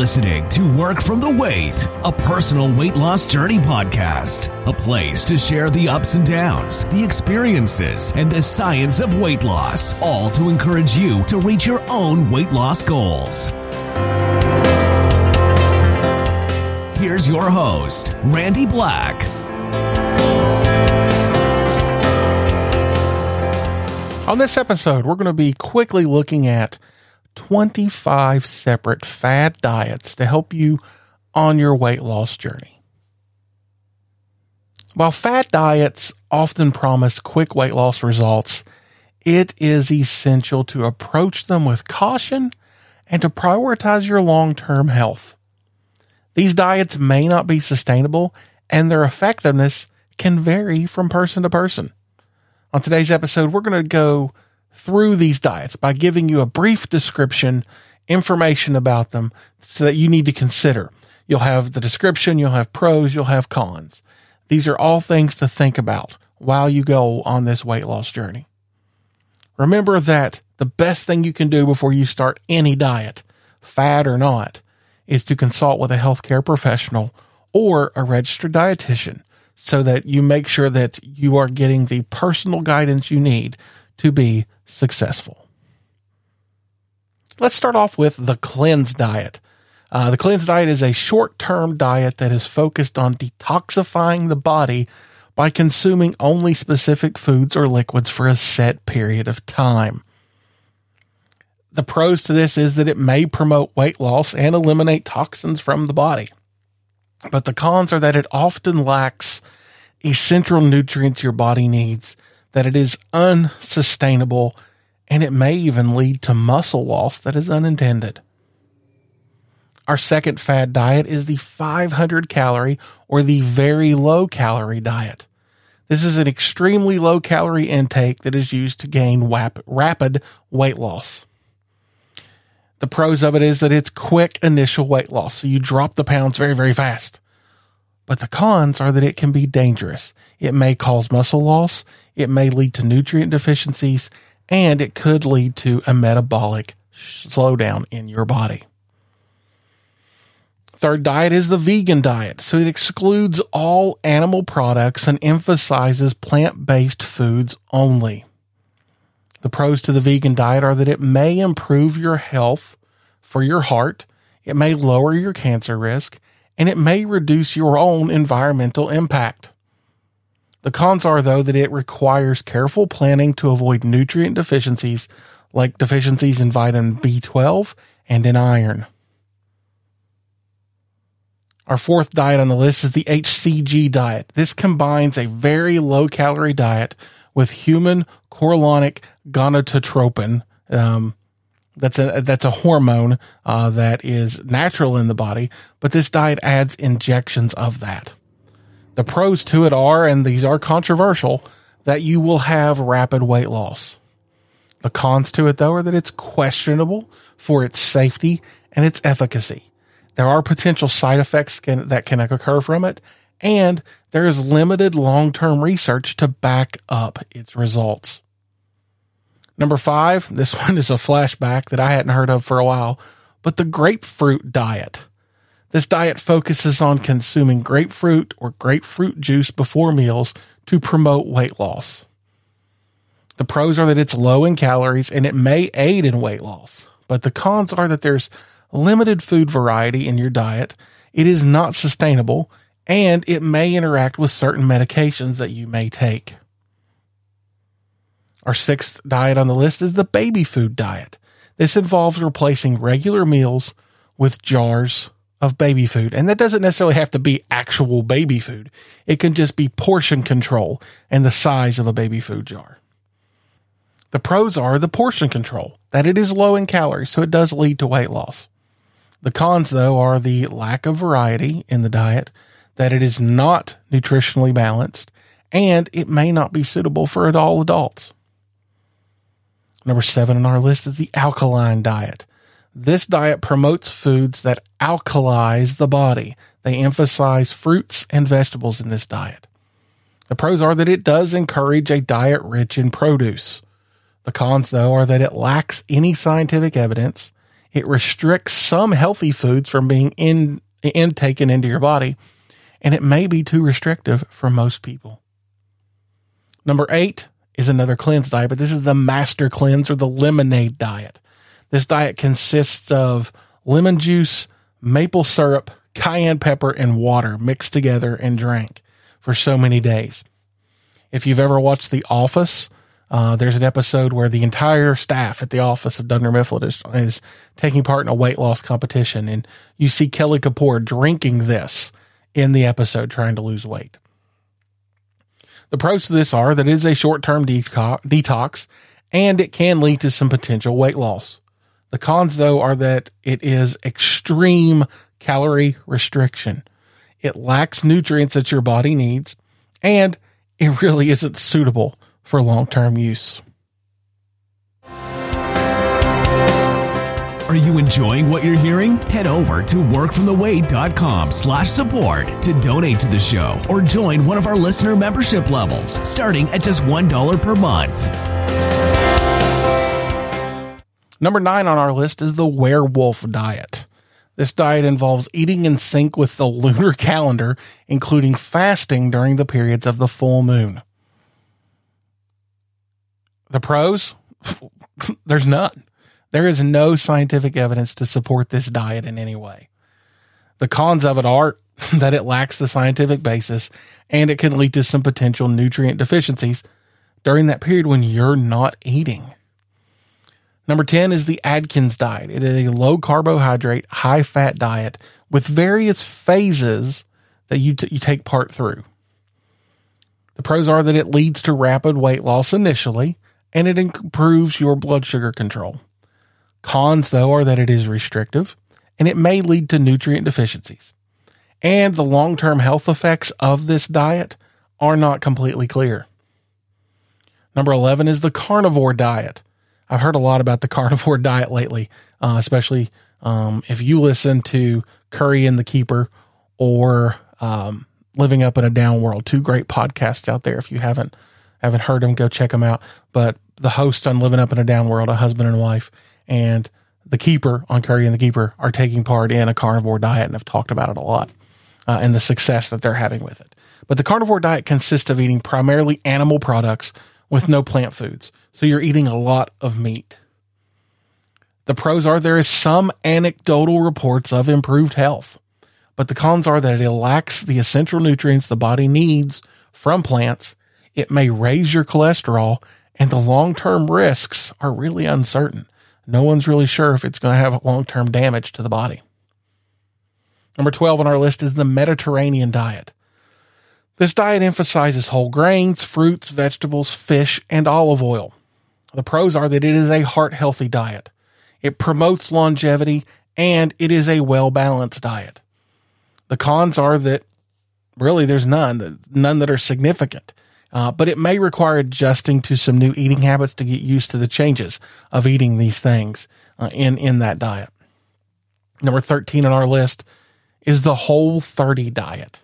listening to Work from the Weight, a personal weight loss journey podcast, a place to share the ups and downs, the experiences, and the science of weight loss, all to encourage you to reach your own weight loss goals. Here's your host, Randy Black. On this episode, we're going to be quickly looking at 25 separate fad diets to help you on your weight loss journey. While fad diets often promise quick weight loss results, it is essential to approach them with caution and to prioritize your long term health. These diets may not be sustainable and their effectiveness can vary from person to person. On today's episode, we're going to go through these diets by giving you a brief description, information about them so that you need to consider. You'll have the description, you'll have pros, you'll have cons. These are all things to think about while you go on this weight loss journey. Remember that the best thing you can do before you start any diet, fad or not, is to consult with a healthcare professional or a registered dietitian so that you make sure that you are getting the personal guidance you need to be successful. Let's start off with the cleanse diet. Uh, the cleanse diet is a short term diet that is focused on detoxifying the body by consuming only specific foods or liquids for a set period of time. The pros to this is that it may promote weight loss and eliminate toxins from the body. But the cons are that it often lacks essential nutrients your body needs that it is unsustainable and it may even lead to muscle loss that is unintended. Our second fad diet is the 500 calorie or the very low calorie diet. This is an extremely low calorie intake that is used to gain wap- rapid weight loss. The pros of it is that it's quick initial weight loss, so you drop the pounds very, very fast. But the cons are that it can be dangerous. It may cause muscle loss, it may lead to nutrient deficiencies, and it could lead to a metabolic slowdown in your body. Third diet is the vegan diet. So it excludes all animal products and emphasizes plant based foods only. The pros to the vegan diet are that it may improve your health for your heart, it may lower your cancer risk, and it may reduce your own environmental impact. The cons are, though, that it requires careful planning to avoid nutrient deficiencies like deficiencies in vitamin B12 and in iron. Our fourth diet on the list is the HCG diet. This combines a very low calorie diet with human chorionic gonadotropin, um, that's a that's a hormone uh, that is natural in the body, but this diet adds injections of that. The pros to it are, and these are controversial, that you will have rapid weight loss. The cons to it, though, are that it's questionable for its safety and its efficacy. There are potential side effects can, that can occur from it, and there is limited long term research to back up its results. Number five, this one is a flashback that I hadn't heard of for a while, but the grapefruit diet. This diet focuses on consuming grapefruit or grapefruit juice before meals to promote weight loss. The pros are that it's low in calories and it may aid in weight loss, but the cons are that there's limited food variety in your diet, it is not sustainable, and it may interact with certain medications that you may take. Our sixth diet on the list is the baby food diet. This involves replacing regular meals with jars of baby food. And that doesn't necessarily have to be actual baby food. It can just be portion control and the size of a baby food jar. The pros are the portion control, that it is low in calories, so it does lead to weight loss. The cons, though, are the lack of variety in the diet, that it is not nutritionally balanced, and it may not be suitable for all adults. Number seven on our list is the alkaline diet. This diet promotes foods that alkalize the body. They emphasize fruits and vegetables in this diet. The pros are that it does encourage a diet rich in produce. The cons, though, are that it lacks any scientific evidence, It restricts some healthy foods from being in, in taken into your body, and it may be too restrictive for most people. Number eight is another cleanse diet, but this is the master cleanse or the lemonade diet. This diet consists of lemon juice, maple syrup, cayenne pepper, and water mixed together and drank for so many days. If you've ever watched The Office, uh, there's an episode where the entire staff at the office of Dunder Mifflin is, is taking part in a weight loss competition, and you see Kelly Kapoor drinking this in the episode, trying to lose weight. The pros to this are that it is a short term detox and it can lead to some potential weight loss. The cons, though, are that it is extreme calorie restriction. It lacks nutrients that your body needs, and it really isn't suitable for long term use. Are you enjoying what you're hearing? Head over to workfromtheweight.com slash support to donate to the show or join one of our listener membership levels starting at just $1 per month. Number nine on our list is the werewolf diet. This diet involves eating in sync with the lunar calendar, including fasting during the periods of the full moon. The pros? There's none. There is no scientific evidence to support this diet in any way. The cons of it are that it lacks the scientific basis and it can lead to some potential nutrient deficiencies during that period when you're not eating. Number 10 is the Atkins diet. It is a low carbohydrate, high fat diet with various phases that you, t- you take part through. The pros are that it leads to rapid weight loss initially and it improves your blood sugar control. Cons, though, are that it is restrictive and it may lead to nutrient deficiencies. And the long term health effects of this diet are not completely clear. Number 11 is the carnivore diet. I've heard a lot about the carnivore diet lately, uh, especially um, if you listen to Curry and the Keeper or um, Living Up in a Down World, two great podcasts out there. If you haven't haven't heard them, go check them out. But the host on Living Up in a Down World, a husband and wife, and the keeper on Curry and the Keeper are taking part in a carnivore diet and have talked about it a lot uh, and the success that they're having with it. But the carnivore diet consists of eating primarily animal products with no plant foods. So you're eating a lot of meat. The pros are there is some anecdotal reports of improved health, but the cons are that it lacks the essential nutrients the body needs from plants. It may raise your cholesterol, and the long term risks are really uncertain no one's really sure if it's going to have long term damage to the body. Number 12 on our list is the Mediterranean diet. This diet emphasizes whole grains, fruits, vegetables, fish, and olive oil. The pros are that it is a heart healthy diet. It promotes longevity and it is a well balanced diet. The cons are that really there's none, none that are significant. Uh, but it may require adjusting to some new eating habits to get used to the changes of eating these things uh, in in that diet. Number 13 on our list is the Whole 30 diet.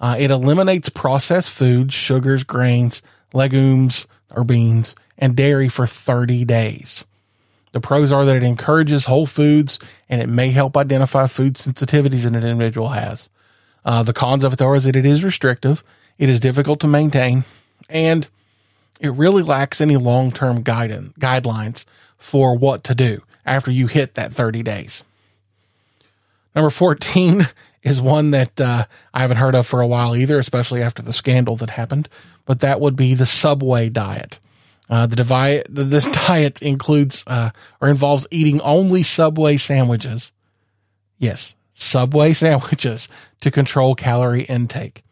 Uh, it eliminates processed foods, sugars, grains, legumes or beans, and dairy for 30 days. The pros are that it encourages whole foods and it may help identify food sensitivities that an individual has. Uh, the cons of it, is that it is restrictive, it is difficult to maintain, and it really lacks any long term guidance guidelines for what to do after you hit that 30 days. Number 14 is one that uh, I haven't heard of for a while either, especially after the scandal that happened, but that would be the Subway diet. Uh, the divide, this diet includes uh, or involves eating only Subway sandwiches. Yes, Subway sandwiches to control calorie intake.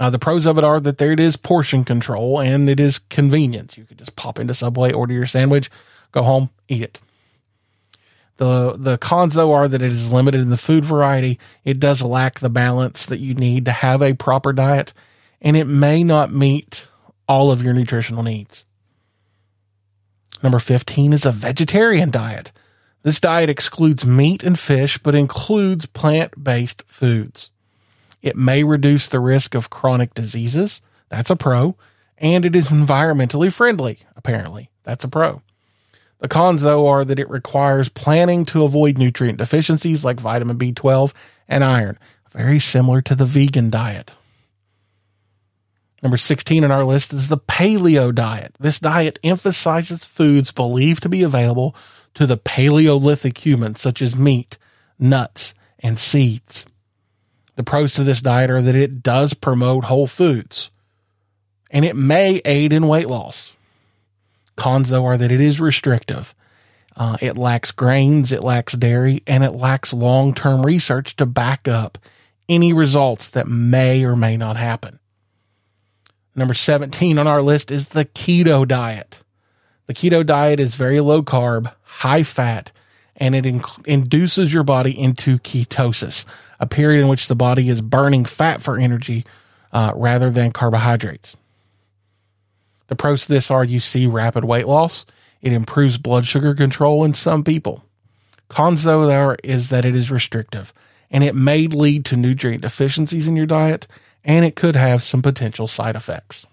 Uh, the pros of it are that there it is portion control and it is convenience. You could just pop into Subway, order your sandwich, go home, eat it. The the cons though are that it is limited in the food variety. It does lack the balance that you need to have a proper diet, and it may not meet all of your nutritional needs. Number 15 is a vegetarian diet. This diet excludes meat and fish, but includes plant based foods. It may reduce the risk of chronic diseases. That's a pro. And it is environmentally friendly, apparently. That's a pro. The cons, though, are that it requires planning to avoid nutrient deficiencies like vitamin B12 and iron, very similar to the vegan diet. Number 16 on our list is the paleo diet. This diet emphasizes foods believed to be available to the Paleolithic humans, such as meat, nuts, and seeds. The pros to this diet are that it does promote whole foods and it may aid in weight loss. Cons, though, are that it is restrictive. Uh, it lacks grains, it lacks dairy, and it lacks long term research to back up any results that may or may not happen. Number 17 on our list is the keto diet. The keto diet is very low carb, high fat, and it induces your body into ketosis, a period in which the body is burning fat for energy uh, rather than carbohydrates. The pros to this are you see rapid weight loss. It improves blood sugar control in some people. Cons, though, there is that it is restrictive and it may lead to nutrient deficiencies in your diet and it could have some potential side effects.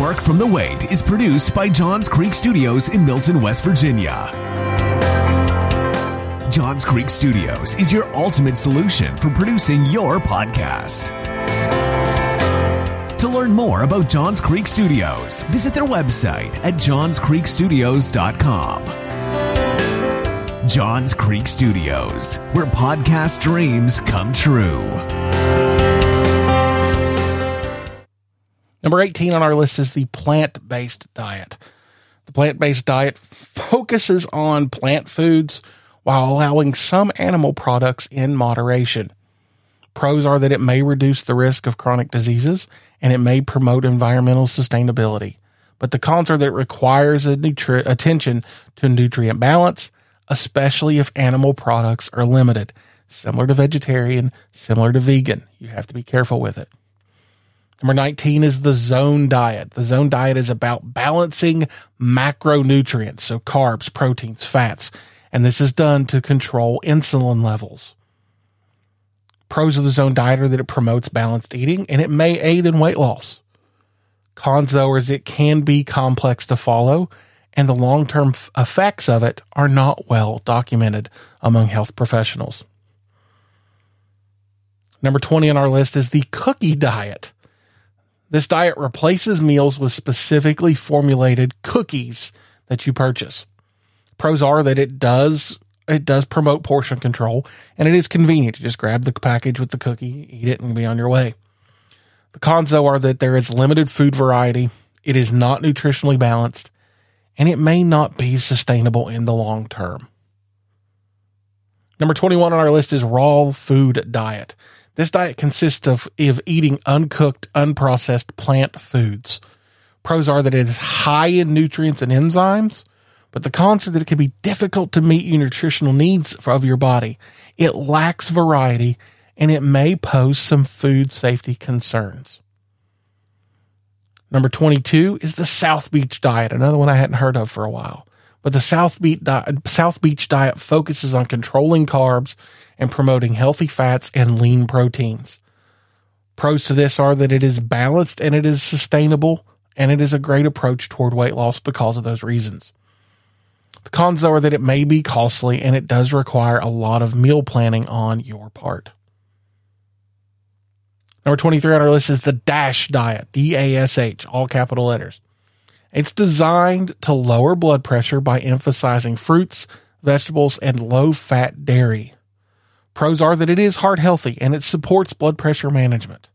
Work from the Weight is produced by Johns Creek Studios in Milton, West Virginia. Johns Creek Studios is your ultimate solution for producing your podcast. To learn more about Johns Creek Studios, visit their website at johnscreekstudios.com. Johns Creek Studios, where podcast dreams come true. Number 18 on our list is the plant based diet. The plant based diet focuses on plant foods while allowing some animal products in moderation. Pros are that it may reduce the risk of chronic diseases and it may promote environmental sustainability. But the cons are that it requires nutri- attention to nutrient balance, especially if animal products are limited. Similar to vegetarian, similar to vegan. You have to be careful with it. Number 19 is the zone diet. The zone diet is about balancing macronutrients, so carbs, proteins, fats, and this is done to control insulin levels. Pros of the zone diet are that it promotes balanced eating and it may aid in weight loss. Cons, though, is it can be complex to follow, and the long term f- effects of it are not well documented among health professionals. Number 20 on our list is the cookie diet. This diet replaces meals with specifically formulated cookies that you purchase. Pros are that it does it does promote portion control and it is convenient. to just grab the package with the cookie, eat it, and be on your way. The cons though are that there is limited food variety, it is not nutritionally balanced, and it may not be sustainable in the long term. Number 21 on our list is raw food diet. This diet consists of, of eating uncooked, unprocessed plant foods. Pros are that it is high in nutrients and enzymes, but the cons are that it can be difficult to meet your nutritional needs of your body. It lacks variety and it may pose some food safety concerns. Number 22 is the South Beach diet, another one I hadn't heard of for a while. But the South Beach, diet, South Beach diet focuses on controlling carbs and promoting healthy fats and lean proteins. Pros to this are that it is balanced and it is sustainable, and it is a great approach toward weight loss because of those reasons. The cons, are that it may be costly and it does require a lot of meal planning on your part. Number 23 on our list is the DASH diet, D A S H, all capital letters. It's designed to lower blood pressure by emphasizing fruits, vegetables, and low fat dairy. Pros are that it is heart healthy and it supports blood pressure management.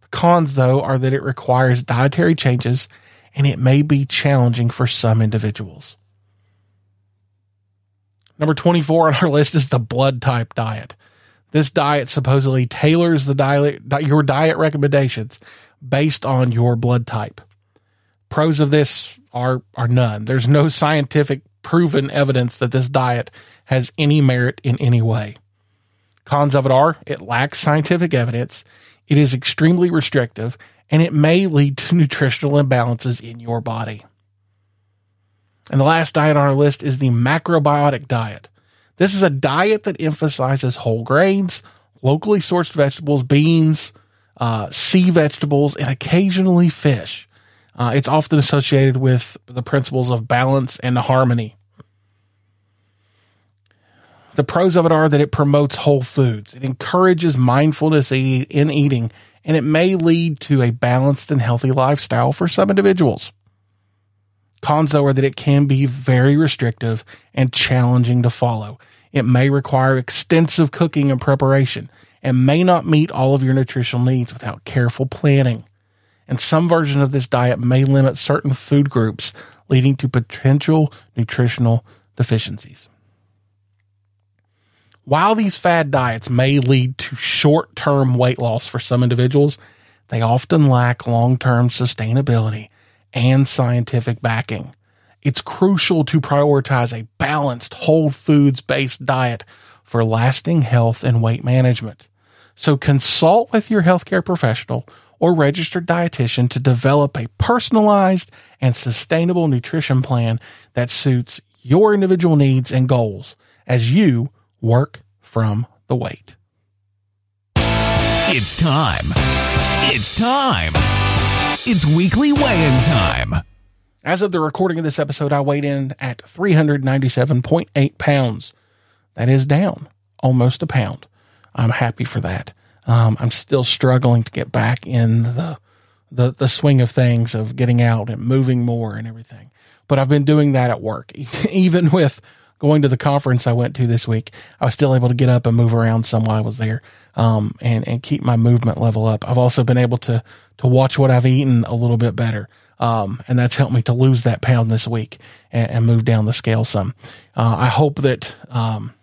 The cons, though, are that it requires dietary changes and it may be challenging for some individuals. Number 24 on our list is the blood type diet. This diet supposedly tailors the diet, your diet recommendations based on your blood type. Pros of this are, are none. There's no scientific proven evidence that this diet has any merit in any way. Cons of it are it lacks scientific evidence, it is extremely restrictive, and it may lead to nutritional imbalances in your body. And the last diet on our list is the macrobiotic diet. This is a diet that emphasizes whole grains, locally sourced vegetables, beans, uh, sea vegetables, and occasionally fish. Uh, it's often associated with the principles of balance and harmony. The pros of it are that it promotes whole foods, it encourages mindfulness in eating, and it may lead to a balanced and healthy lifestyle for some individuals. Cons, though, are that it can be very restrictive and challenging to follow. It may require extensive cooking and preparation and may not meet all of your nutritional needs without careful planning. And some versions of this diet may limit certain food groups, leading to potential nutritional deficiencies. While these fad diets may lead to short term weight loss for some individuals, they often lack long term sustainability and scientific backing. It's crucial to prioritize a balanced, whole foods based diet for lasting health and weight management. So consult with your healthcare professional or registered dietitian to develop a personalized and sustainable nutrition plan that suits your individual needs and goals as you work from the weight. It's time. It's time. It's weekly weigh in time. As of the recording of this episode, I weighed in at 397.8 pounds. That is down almost a pound. I'm happy for that. Um, I'm still struggling to get back in the, the the swing of things of getting out and moving more and everything. But I've been doing that at work, even with going to the conference I went to this week. I was still able to get up and move around some while I was there, um, and and keep my movement level up. I've also been able to to watch what I've eaten a little bit better. Um, and that's helped me to lose that pound this week and, and move down the scale some. Uh, I hope that um,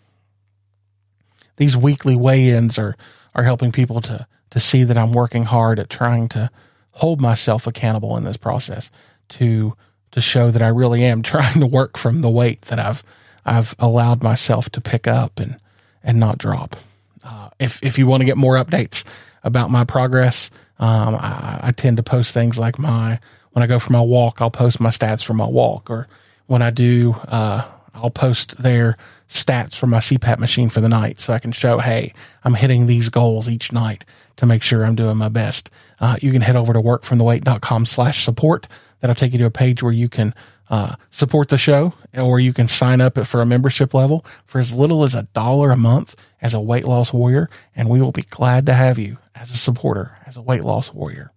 these weekly weigh-ins are are helping people to to see that I'm working hard at trying to hold myself accountable in this process to to show that I really am trying to work from the weight that I've I've allowed myself to pick up and and not drop. Uh, if if you want to get more updates about my progress, um, I, I, tend to post things like my when I go for my walk, I'll post my stats for my walk, or when I do, uh, I'll post their stats for my CPAP machine for the night, so I can show, hey, I'm hitting these goals each night to make sure I'm doing my best. Uh, you can head over to workfromtheweight.com slash support. That'll take you to a page where you can uh, support the show, or you can sign up for a membership level for as little as a dollar a month as a weight loss warrior, and we will be glad to have you as a supporter, as a weight loss warrior.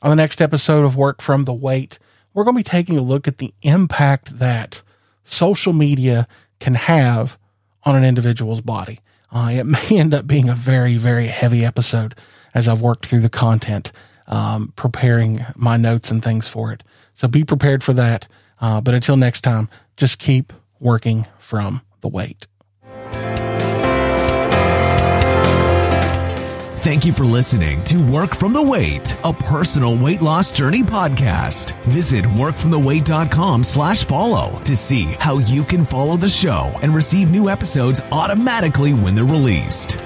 On the next episode of Work from the Weight, we're going to be taking a look at the impact that social media can have on an individual's body. Uh, it may end up being a very, very heavy episode as I've worked through the content, um, preparing my notes and things for it. So be prepared for that. Uh, but until next time, just keep working from the weight. Thank you for listening to Work from the Weight, a personal weight loss journey podcast. Visit workfromtheweight.com slash follow to see how you can follow the show and receive new episodes automatically when they're released.